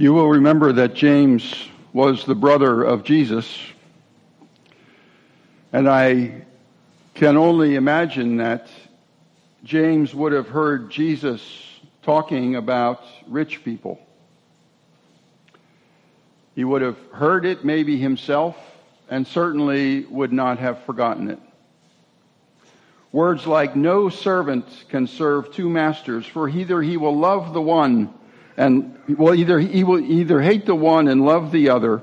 You will remember that James was the brother of Jesus. And I can only imagine that James would have heard Jesus talking about rich people. He would have heard it maybe himself and certainly would not have forgotten it. Words like, no servant can serve two masters, for either he will love the one and well, either he will either hate the one and love the other,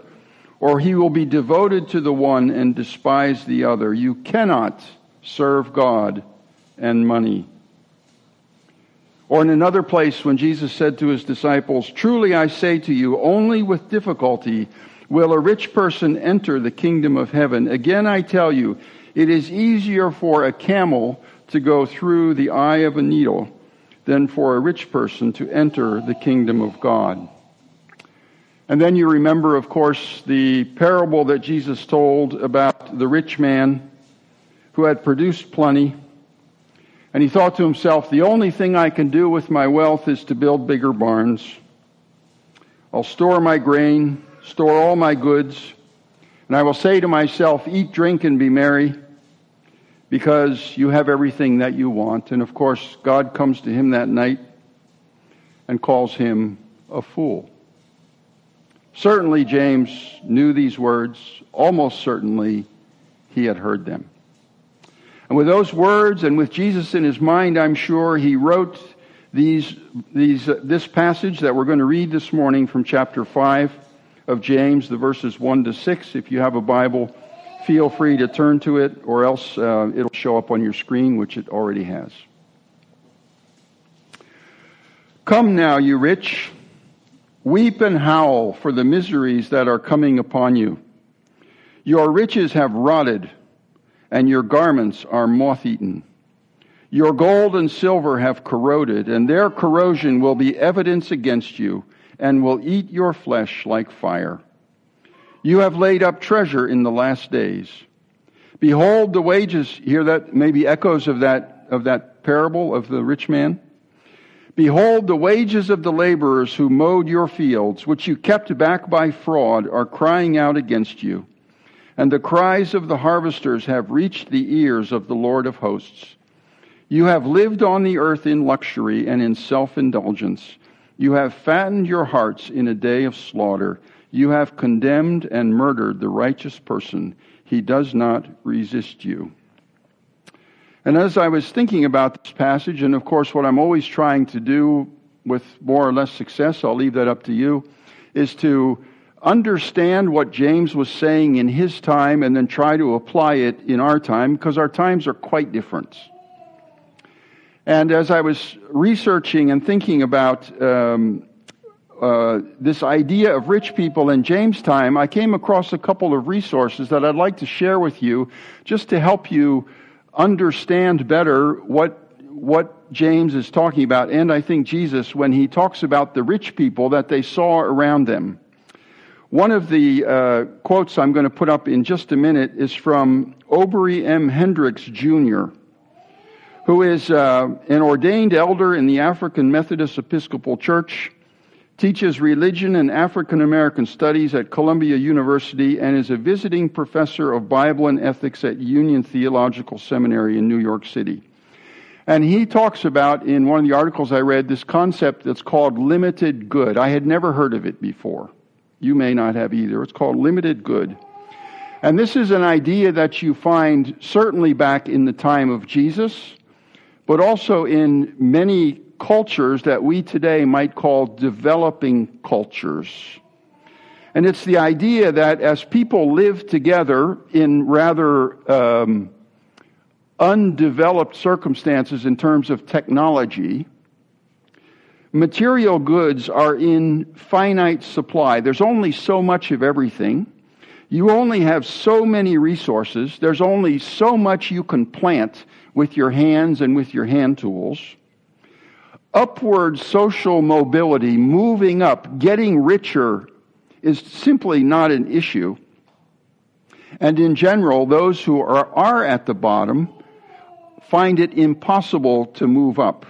or he will be devoted to the one and despise the other. You cannot serve God and money. Or in another place, when Jesus said to his disciples, Truly I say to you, only with difficulty will a rich person enter the kingdom of heaven. Again I tell you, it is easier for a camel to go through the eye of a needle than for a rich person to enter the kingdom of God. And then you remember, of course, the parable that Jesus told about the rich man who had produced plenty. And he thought to himself, the only thing I can do with my wealth is to build bigger barns. I'll store my grain, store all my goods, and I will say to myself, eat, drink, and be merry because you have everything that you want. And of course, God comes to him that night and calls him a fool. Certainly, James knew these words. Almost certainly, he had heard them. And with those words and with Jesus in his mind, I'm sure he wrote these, these, uh, this passage that we're going to read this morning from chapter 5 of James, the verses 1 to 6. If you have a Bible, feel free to turn to it, or else uh, it'll show up on your screen, which it already has. Come now, you rich, weep and howl for the miseries that are coming upon you. Your riches have rotted, and your garments are moth eaten. Your gold and silver have corroded, and their corrosion will be evidence against you, and will eat your flesh like fire. You have laid up treasure in the last days. Behold the wages, hear that maybe echoes of that, of that parable of the rich man? Behold the wages of the laborers who mowed your fields, which you kept back by fraud, are crying out against you. And the cries of the harvesters have reached the ears of the Lord of hosts. You have lived on the earth in luxury and in self indulgence. You have fattened your hearts in a day of slaughter. You have condemned and murdered the righteous person. He does not resist you. And as I was thinking about this passage, and of course, what I'm always trying to do with more or less success, I'll leave that up to you, is to understand what James was saying in his time and then try to apply it in our time because our times are quite different. And as I was researching and thinking about um, uh, this idea of rich people in James' time, I came across a couple of resources that I'd like to share with you just to help you understand better what what James is talking about, and I think Jesus when he talks about the rich people that they saw around them. One of the uh, quotes I'm going to put up in just a minute is from Obery M. Hendricks Jr., who is uh, an ordained elder in the African Methodist Episcopal Church teaches religion and African American studies at Columbia University, and is a visiting professor of Bible and ethics at Union Theological Seminary in New York City. And he talks about, in one of the articles I read, this concept that's called limited good. I had never heard of it before. You may not have either. It's called limited good. And this is an idea that you find certainly back in the time of Jesus, but also in many cultures that we today might call developing cultures. And it's the idea that as people live together in rather um, undeveloped circumstances in terms of technology, material goods are in finite supply. There's only so much of everything. You only have so many resources. There's only so much you can plant with your hands and with your hand tools upward social mobility, moving up, getting richer, is simply not an issue. And in general, those who are, are at the bottom find it impossible to move up.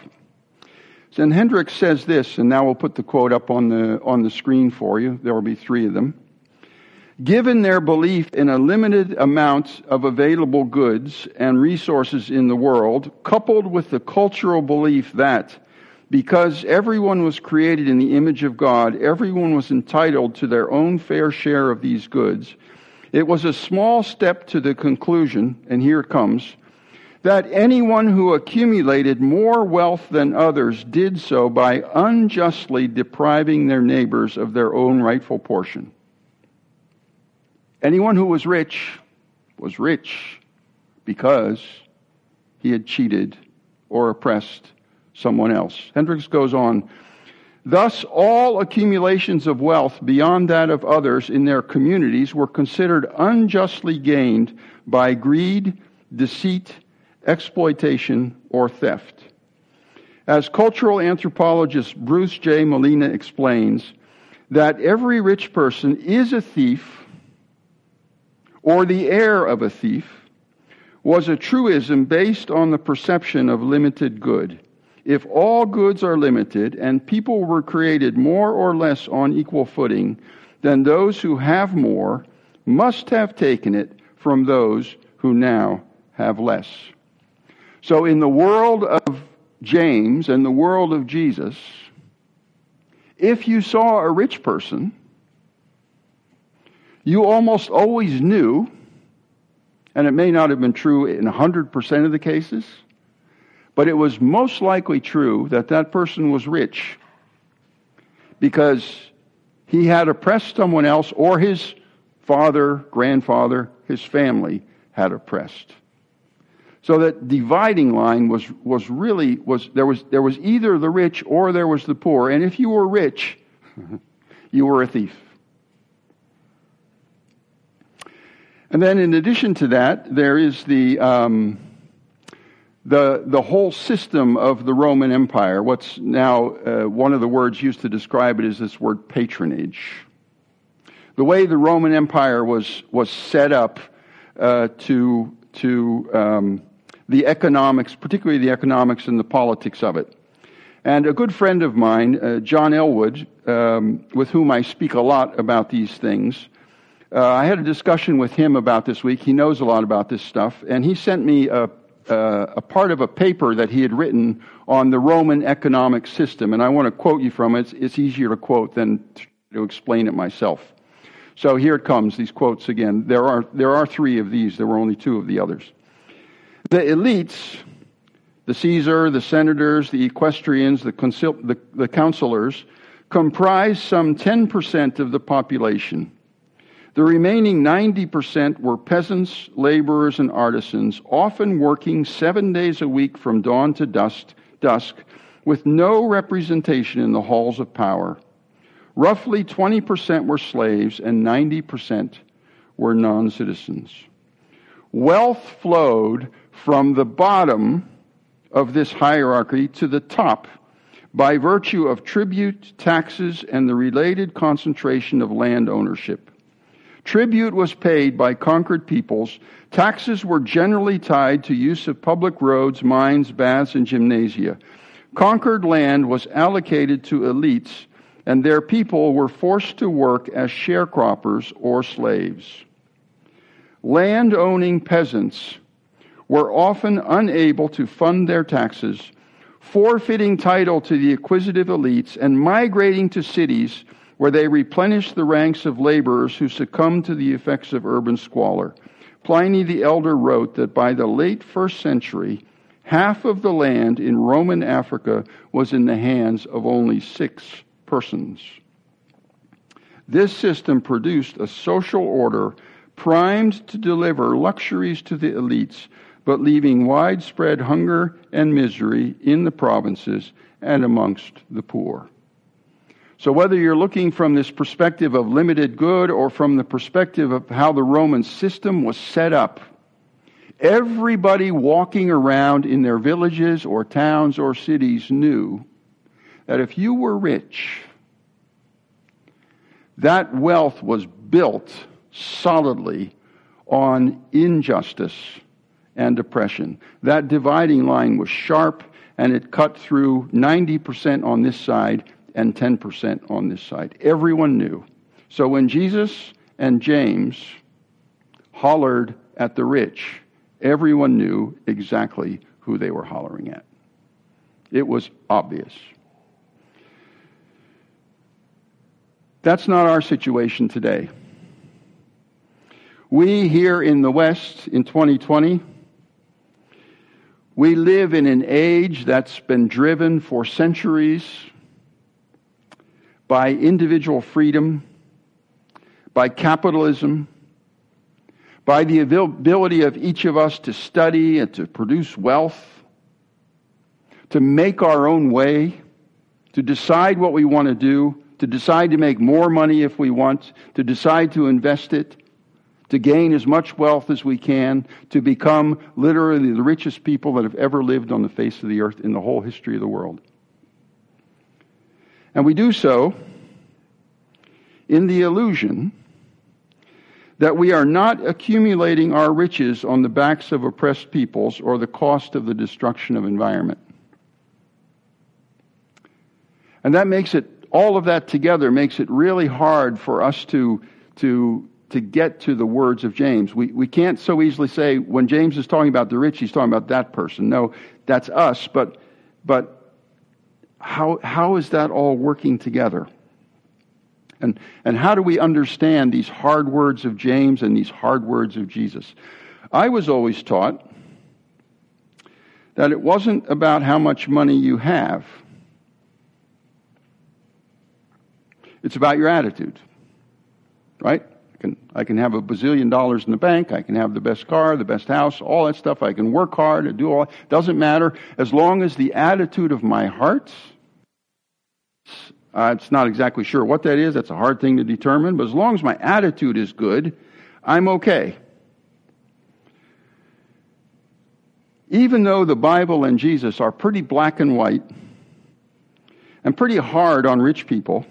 And Hendricks says this, and now we'll put the quote up on the, on the screen for you. There will be three of them. Given their belief in a limited amount of available goods and resources in the world, coupled with the cultural belief that because everyone was created in the image of God, everyone was entitled to their own fair share of these goods, it was a small step to the conclusion, and here it comes, that anyone who accumulated more wealth than others did so by unjustly depriving their neighbors of their own rightful portion. Anyone who was rich was rich because he had cheated or oppressed someone else. Hendricks goes on. Thus, all accumulations of wealth beyond that of others in their communities were considered unjustly gained by greed, deceit, exploitation, or theft. As cultural anthropologist Bruce J. Malina explains, that every rich person is a thief or the heir of a thief was a truism based on the perception of limited good. If all goods are limited and people were created more or less on equal footing, then those who have more must have taken it from those who now have less. So in the world of James and the world of Jesus, if you saw a rich person, you almost always knew, and it may not have been true in 100% of the cases, but it was most likely true that that person was rich because he had oppressed someone else or his father, grandfather, his family had oppressed. So that dividing line was, was really was there was there was either the rich or there was the poor, and if you were rich, you were a thief. And then, in addition to that, there is the, um, the, the whole system of the Roman Empire. What's now uh, one of the words used to describe it is this word patronage. The way the Roman Empire was, was set up uh, to, to um, the economics, particularly the economics and the politics of it. And a good friend of mine, uh, John Elwood, um, with whom I speak a lot about these things, uh, I had a discussion with him about this week. He knows a lot about this stuff, and he sent me a, a, a part of a paper that he had written on the Roman economic system, and I want to quote you from it. It's, it's easier to quote than to explain it myself. So here it comes, these quotes again. There are, there are three of these, there were only two of the others. The elites, the Caesar, the senators, the equestrians, the, consil- the, the counselors, comprise some 10% of the population. The remaining 90% were peasants, laborers, and artisans, often working seven days a week from dawn to dusk, dusk with no representation in the halls of power. Roughly 20% were slaves and 90% were non citizens. Wealth flowed from the bottom of this hierarchy to the top by virtue of tribute, taxes, and the related concentration of land ownership. Tribute was paid by conquered peoples. Taxes were generally tied to use of public roads, mines, baths, and gymnasia. Conquered land was allocated to elites, and their people were forced to work as sharecroppers or slaves. Land owning peasants were often unable to fund their taxes, forfeiting title to the acquisitive elites and migrating to cities where they replenished the ranks of laborers who succumbed to the effects of urban squalor. Pliny the Elder wrote that by the late first century, half of the land in Roman Africa was in the hands of only six persons. This system produced a social order primed to deliver luxuries to the elites, but leaving widespread hunger and misery in the provinces and amongst the poor. So, whether you're looking from this perspective of limited good or from the perspective of how the Roman system was set up, everybody walking around in their villages or towns or cities knew that if you were rich, that wealth was built solidly on injustice and oppression. That dividing line was sharp and it cut through 90% on this side and 10% on this side. Everyone knew. So when Jesus and James hollered at the rich, everyone knew exactly who they were hollering at. It was obvious. That's not our situation today. We here in the West in 2020, we live in an age that's been driven for centuries by individual freedom, by capitalism, by the ability of each of us to study and to produce wealth, to make our own way, to decide what we want to do, to decide to make more money if we want, to decide to invest it, to gain as much wealth as we can, to become literally the richest people that have ever lived on the face of the earth in the whole history of the world. And we do so in the illusion that we are not accumulating our riches on the backs of oppressed peoples or the cost of the destruction of environment. And that makes it, all of that together makes it really hard for us to, to, to get to the words of James. We, we can't so easily say, when James is talking about the rich, he's talking about that person. No, that's us, but, but how, how is that all working together? And, and how do we understand these hard words of James and these hard words of Jesus? I was always taught that it wasn't about how much money you have, it's about your attitude, right? I can, I can have a bazillion dollars in the bank. I can have the best car, the best house, all that stuff. I can work hard and do all. Doesn't matter as long as the attitude of my heart uh, it's not exactly sure what that is. That's a hard thing to determine. But as long as my attitude is good, I'm okay. Even though the Bible and Jesus are pretty black and white and pretty hard on rich people,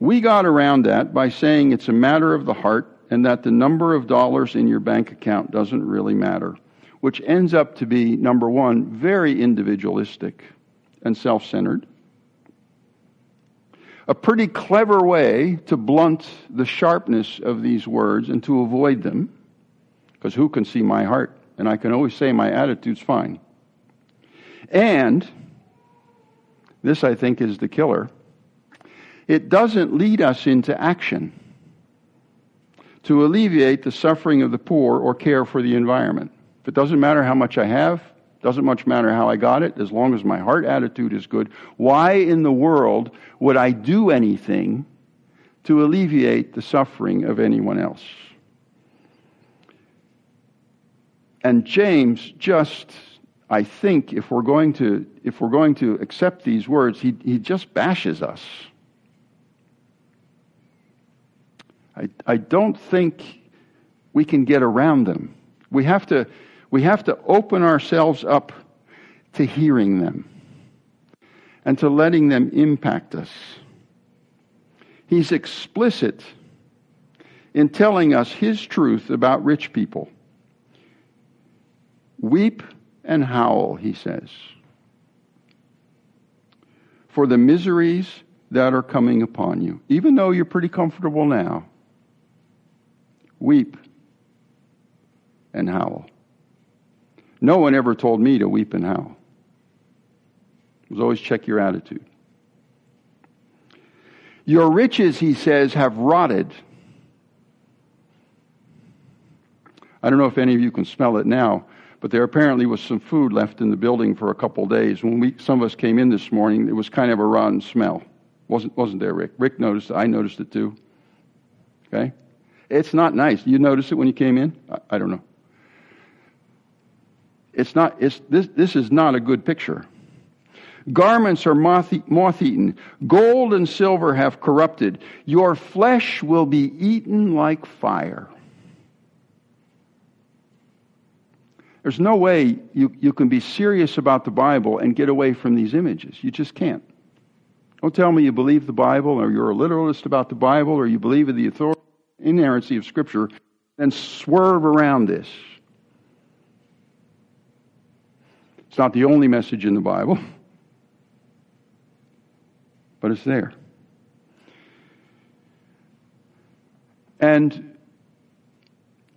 we got around that by saying it's a matter of the heart and that the number of dollars in your bank account doesn't really matter, which ends up to be, number one, very individualistic and self centered a pretty clever way to blunt the sharpness of these words and to avoid them, because who can see my heart? And I can always say my attitude's fine. And, this I think is the killer, it doesn't lead us into action to alleviate the suffering of the poor or care for the environment. If it doesn't matter how much I have, doesn't much matter how I got it, as long as my heart attitude is good. Why in the world would I do anything to alleviate the suffering of anyone else? And James just, I think, if we're going to, if we're going to accept these words, he, he just bashes us. I, I don't think we can get around them. We have to, we have to open ourselves up to hearing them and to letting them impact us. He's explicit in telling us his truth about rich people. Weep and howl, he says, for the miseries that are coming upon you. Even though you're pretty comfortable now, weep and howl. No one ever told me to weep and howl. It was always check your attitude. Your riches, he says, have rotted. I don't know if any of you can smell it now, but there apparently was some food left in the building for a couple days. When we, some of us came in this morning, it was kind of a rotten smell. Wasn't, wasn't there, Rick? Rick noticed it. I noticed it too. Okay? It's not nice. You notice it when you came in? I, I don't know. It's not, it's, this, this is not a good picture. Garments are moth eaten. Gold and silver have corrupted. Your flesh will be eaten like fire. There's no way you, you can be serious about the Bible and get away from these images. You just can't. Don't tell me you believe the Bible or you're a literalist about the Bible or you believe in the authority, inerrancy of Scripture, and swerve around this. It's not the only message in the Bible, but it's there. And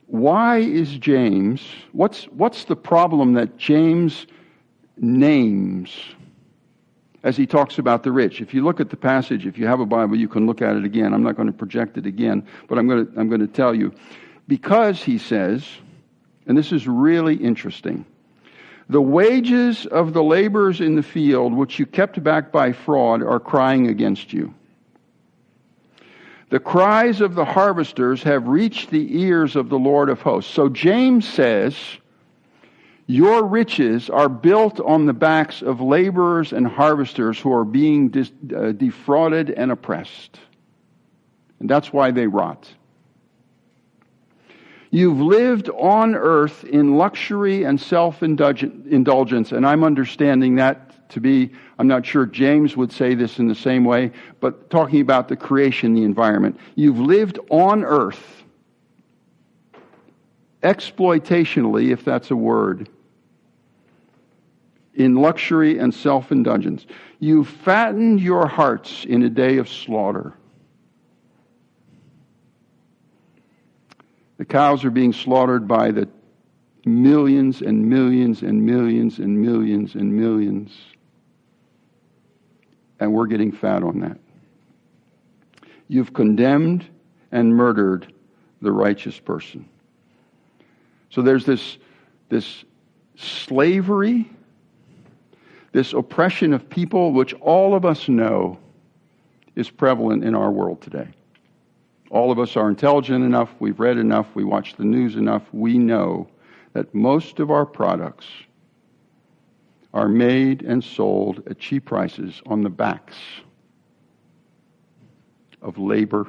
why is James, what's, what's the problem that James names as he talks about the rich? If you look at the passage, if you have a Bible, you can look at it again. I'm not going to project it again, but I'm going to, I'm going to tell you. Because he says, and this is really interesting, the wages of the laborers in the field, which you kept back by fraud, are crying against you. The cries of the harvesters have reached the ears of the Lord of hosts. So James says, Your riches are built on the backs of laborers and harvesters who are being dis- uh, defrauded and oppressed. And that's why they rot. You've lived on earth in luxury and self indulgence, and I'm understanding that to be, I'm not sure James would say this in the same way, but talking about the creation, the environment. You've lived on earth exploitationally, if that's a word, in luxury and self indulgence. You fattened your hearts in a day of slaughter. The cows are being slaughtered by the millions and millions and millions and millions and millions and we're getting fat on that. You've condemned and murdered the righteous person. So there's this, this slavery, this oppression of people, which all of us know is prevalent in our world today. All of us are intelligent enough, we've read enough, we watch the news enough, we know that most of our products are made and sold at cheap prices on the backs of labor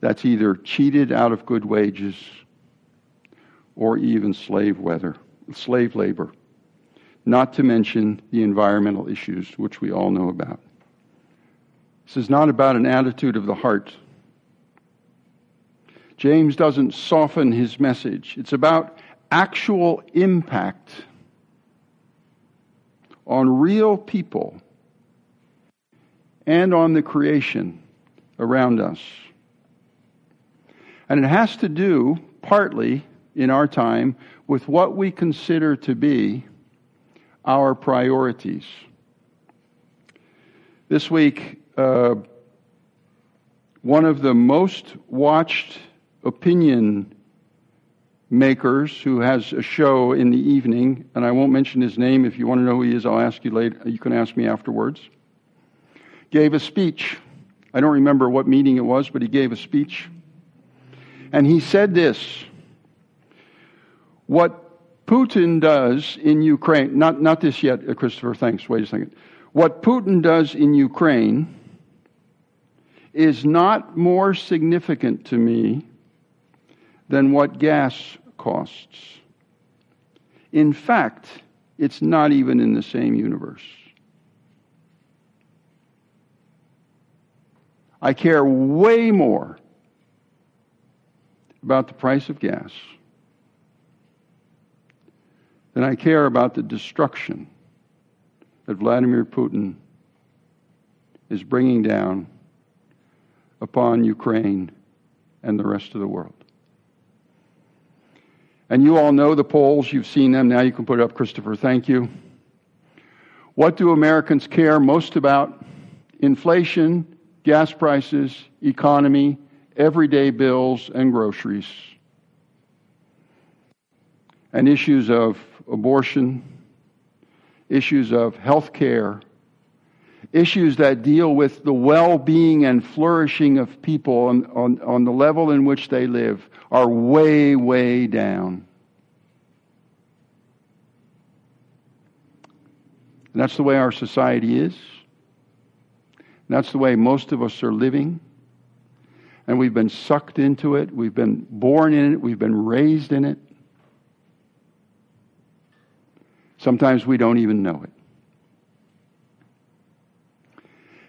that's either cheated out of good wages or even slave weather, slave labor, not to mention the environmental issues which we all know about. This is not about an attitude of the heart. James doesn't soften his message. It's about actual impact on real people and on the creation around us. And it has to do, partly in our time, with what we consider to be our priorities. This week, uh, one of the most watched opinion makers who has a show in the evening, and I won't mention his name. If you want to know who he is, I'll ask you later. You can ask me afterwards. Gave a speech. I don't remember what meeting it was, but he gave a speech. And he said this What Putin does in Ukraine, not, not this yet, uh, Christopher, thanks, wait a second. What Putin does in Ukraine is not more significant to me than what gas costs. In fact, it's not even in the same universe. I care way more about the price of gas than I care about the destruction that Vladimir Putin is bringing down upon Ukraine and the rest of the world. And you all know the polls. You've seen them. Now you can put it up, Christopher. Thank you. What do Americans care most about? Inflation, gas prices, economy, everyday bills, and groceries. And issues of abortion, issues of health care, issues that deal with the well being and flourishing of people on, on, on the level in which they live are way, way down. And that's the way our society is. And that's the way most of us are living. And we've been sucked into it. We've been born in it. We've been raised in it. Sometimes we don't even know it.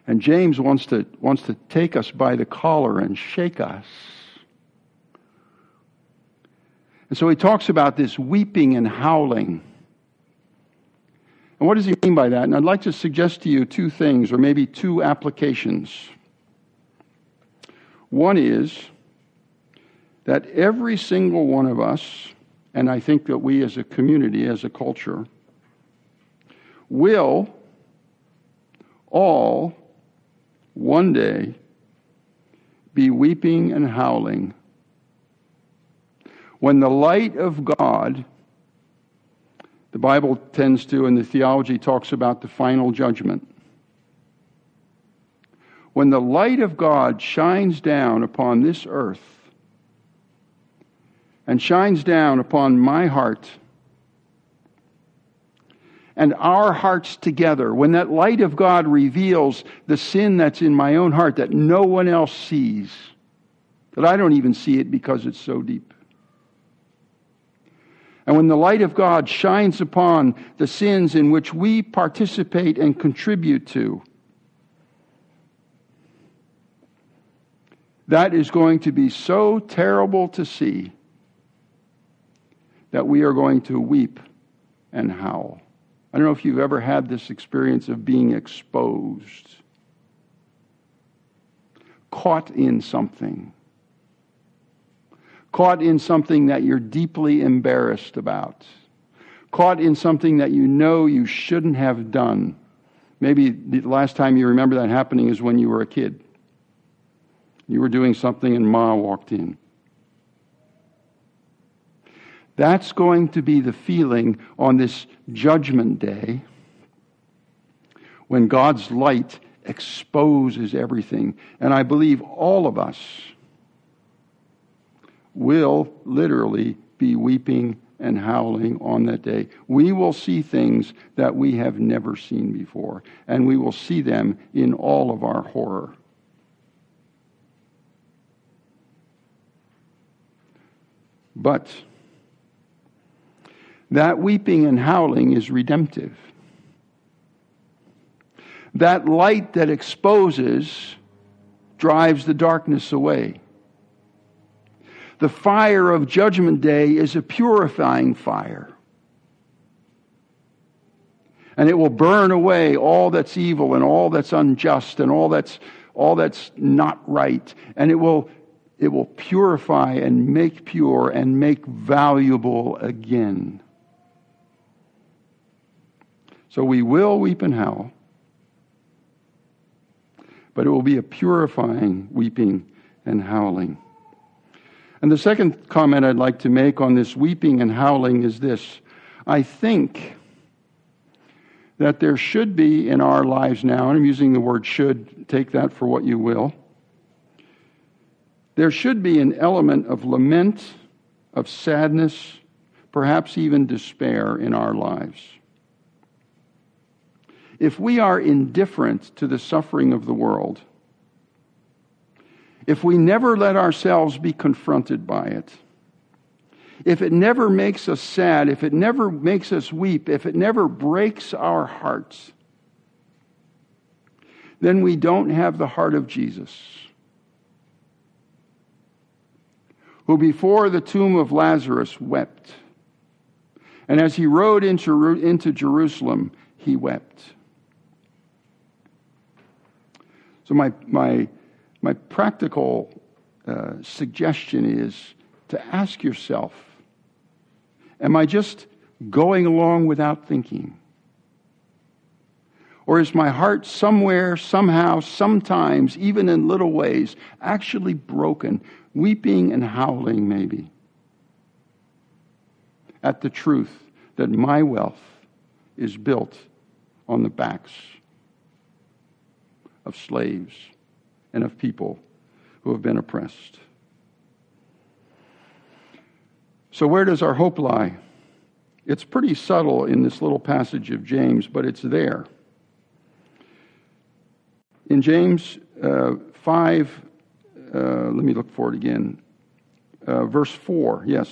And James wants to, wants to take us by the collar and shake us. And so he talks about this weeping and howling And what does he mean by that? And I'd like to suggest to you two things, or maybe two applications. One is that every single one of us, and I think that we as a community, as a culture, will all one day be weeping and howling when the light of God, the Bible tends to, and the theology talks about the final judgment. When the light of God shines down upon this earth and shines down upon my heart and our hearts together, when that light of God reveals the sin that's in my own heart that no one else sees, that I don't even see it because it's so deep. And when the light of God shines upon the sins in which we participate and contribute to, that is going to be so terrible to see that we are going to weep and howl. I don't know if you've ever had this experience of being exposed, caught in something, caught in something that you're deeply embarrassed about, caught in something that you know you shouldn't have done. Maybe the last time you remember that happening is when you were a kid. You were doing something and Ma walked in. That's going to be the feeling on this judgment day when God's light exposes everything. And I believe all of us will literally be weeping and howling on that day. We will see things that we have never seen before, and we will see them in all of our horror. But that weeping and howling is redemptive. That light that exposes drives the darkness away. The fire of Judgment Day is a purifying fire. And it will burn away all that's evil and all that's unjust and all that's, all that's not right. And it will, it will purify and make pure and make valuable again. So we will weep and howl, but it will be a purifying weeping and howling. And the second comment I'd like to make on this weeping and howling is this I think that there should be in our lives now, and I'm using the word should, take that for what you will. There should be an element of lament, of sadness, perhaps even despair in our lives. If we are indifferent to the suffering of the world, if we never let ourselves be confronted by it, if it never makes us sad, if it never makes us weep, if it never breaks our hearts, then we don't have the heart of Jesus, who before the tomb of Lazarus wept. And as he rode into, into Jerusalem, he wept. So, my, my, my practical uh, suggestion is to ask yourself Am I just going along without thinking? Or is my heart somewhere, somehow, sometimes, even in little ways, actually broken, weeping and howling maybe, at the truth that my wealth is built on the backs of slaves and of people who have been oppressed. So, where does our hope lie? It's pretty subtle in this little passage of James, but it's there. In James uh, 5, uh, let me look for it again, uh, verse 4, yes.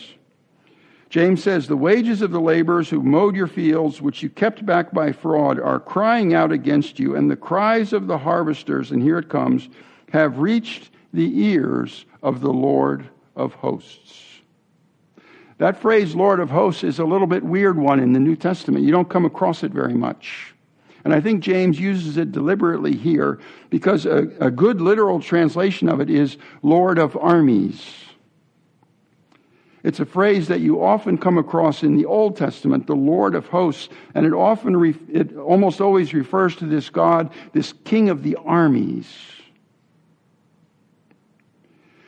James says, The wages of the laborers who mowed your fields, which you kept back by fraud, are crying out against you, and the cries of the harvesters, and here it comes, have reached the ears of the Lord of hosts. That phrase, Lord of hosts, is a little bit weird one in the New Testament. You don't come across it very much. And I think James uses it deliberately here because a, a good literal translation of it is Lord of armies. It's a phrase that you often come across in the Old Testament, the Lord of hosts, and it often, re- it almost always refers to this God, this King of the armies.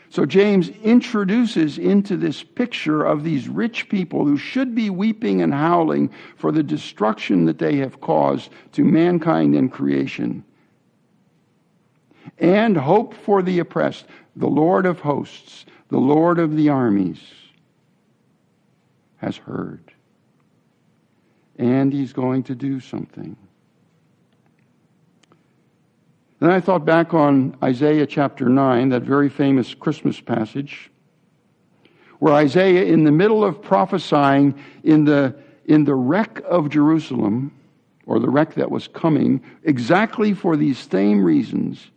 So James introduces into this picture of these rich people who should be weeping and howling for the destruction that they have caused to mankind and creation. And hope for the oppressed, the Lord of hosts, the Lord of the armies has heard. And he's going to do something. Then I thought back on Isaiah chapter 9, that very famous Christmas passage, where Isaiah, in the middle of prophesying in the, in the wreck of Jerusalem, or the wreck that was coming, exactly for these same reasons,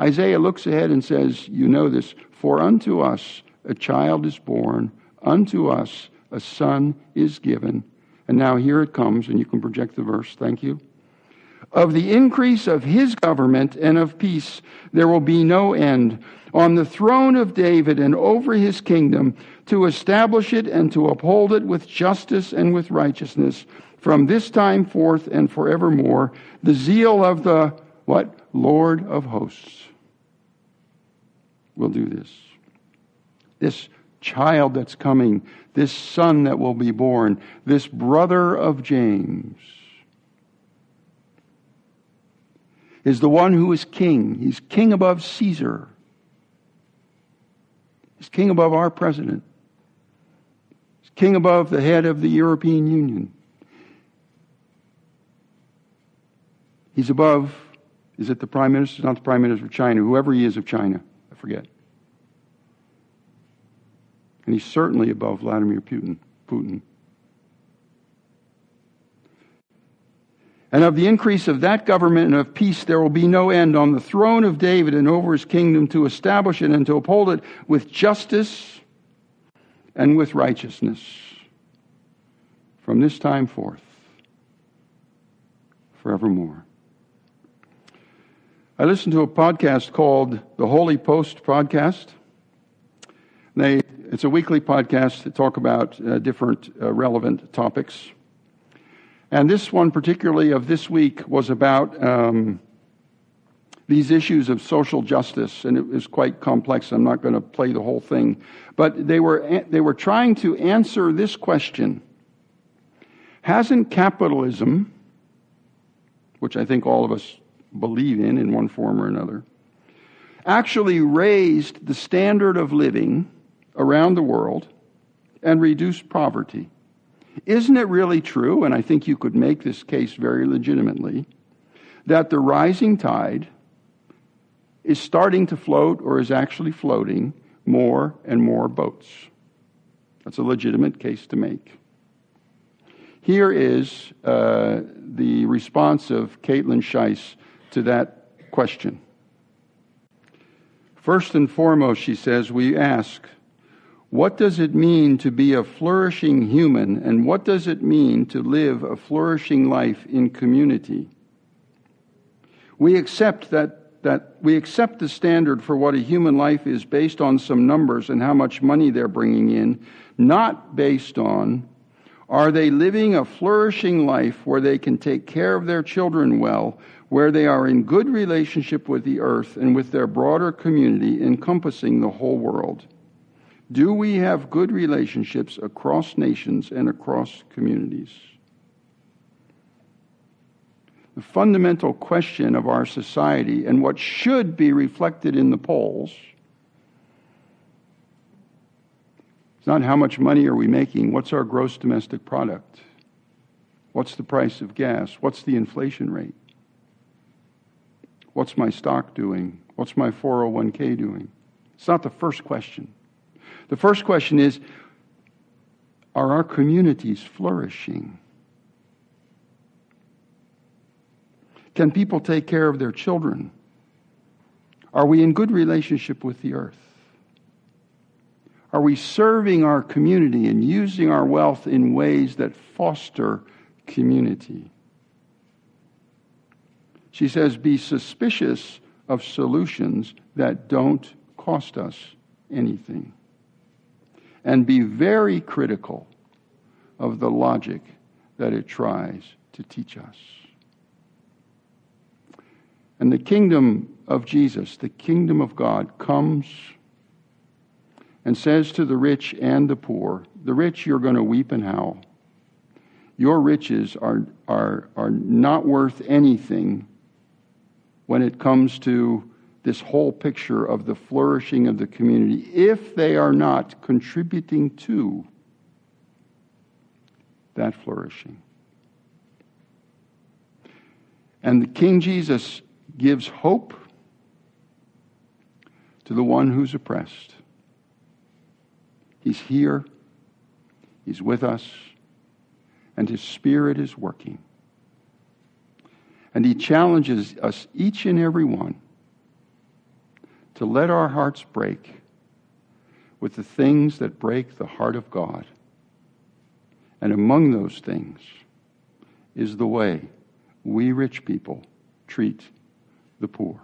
Isaiah looks ahead and says, You know this, for unto us a child is born, unto us a son is given. And now here it comes, and you can project the verse. Thank you. Of the increase of his government and of peace, there will be no end on the throne of David and over his kingdom to establish it and to uphold it with justice and with righteousness from this time forth and forevermore. The zeal of the what? Lord of hosts will do this. This child that's coming, this son that will be born, this brother of James, is the one who is king. He's king above Caesar. He's king above our president. He's king above the head of the European Union. He's above, is it the prime minister? Not the prime minister of China, whoever he is of China. I forget. And he's certainly above Vladimir Putin. Putin. And of the increase of that government and of peace there will be no end on the throne of David and over his kingdom to establish it and to uphold it with justice and with righteousness from this time forth, forevermore. I listened to a podcast called the Holy Post Podcast. They it's a weekly podcast to talk about uh, different uh, relevant topics. And this one, particularly of this week, was about um, these issues of social justice, and it was quite complex. I'm not going to play the whole thing, but they were they were trying to answer this question: Hasn't capitalism, which I think all of us believe in in one form or another, actually raised the standard of living? Around the world and reduce poverty. Isn't it really true, and I think you could make this case very legitimately, that the rising tide is starting to float or is actually floating more and more boats? That's a legitimate case to make. Here is uh, the response of Kaitlyn Schiess to that question. First and foremost, she says, we ask, what does it mean to be a flourishing human, and what does it mean to live a flourishing life in community? We accept that, that we accept the standard for what a human life is based on some numbers and how much money they're bringing in, not based on are they living a flourishing life where they can take care of their children well, where they are in good relationship with the earth and with their broader community encompassing the whole world? Do we have good relationships across nations and across communities? The fundamental question of our society and what should be reflected in the polls is not how much money are we making, what's our gross domestic product? What's the price of gas? What's the inflation rate? What's my stock doing? What's my 401k doing? It's not the first question. The first question is Are our communities flourishing? Can people take care of their children? Are we in good relationship with the earth? Are we serving our community and using our wealth in ways that foster community? She says, be suspicious of solutions that don't cost us anything. And be very critical of the logic that it tries to teach us. And the kingdom of Jesus, the kingdom of God, comes and says to the rich and the poor, the rich, you're going to weep and howl. Your riches are, are, are not worth anything when it comes to this whole picture of the flourishing of the community if they are not contributing to that flourishing. And the King Jesus gives hope to the one who's oppressed. He's here, He's with us, and His Spirit is working. And He challenges us, each and every one, to let our hearts break with the things that break the heart of God. And among those things is the way we rich people treat the poor.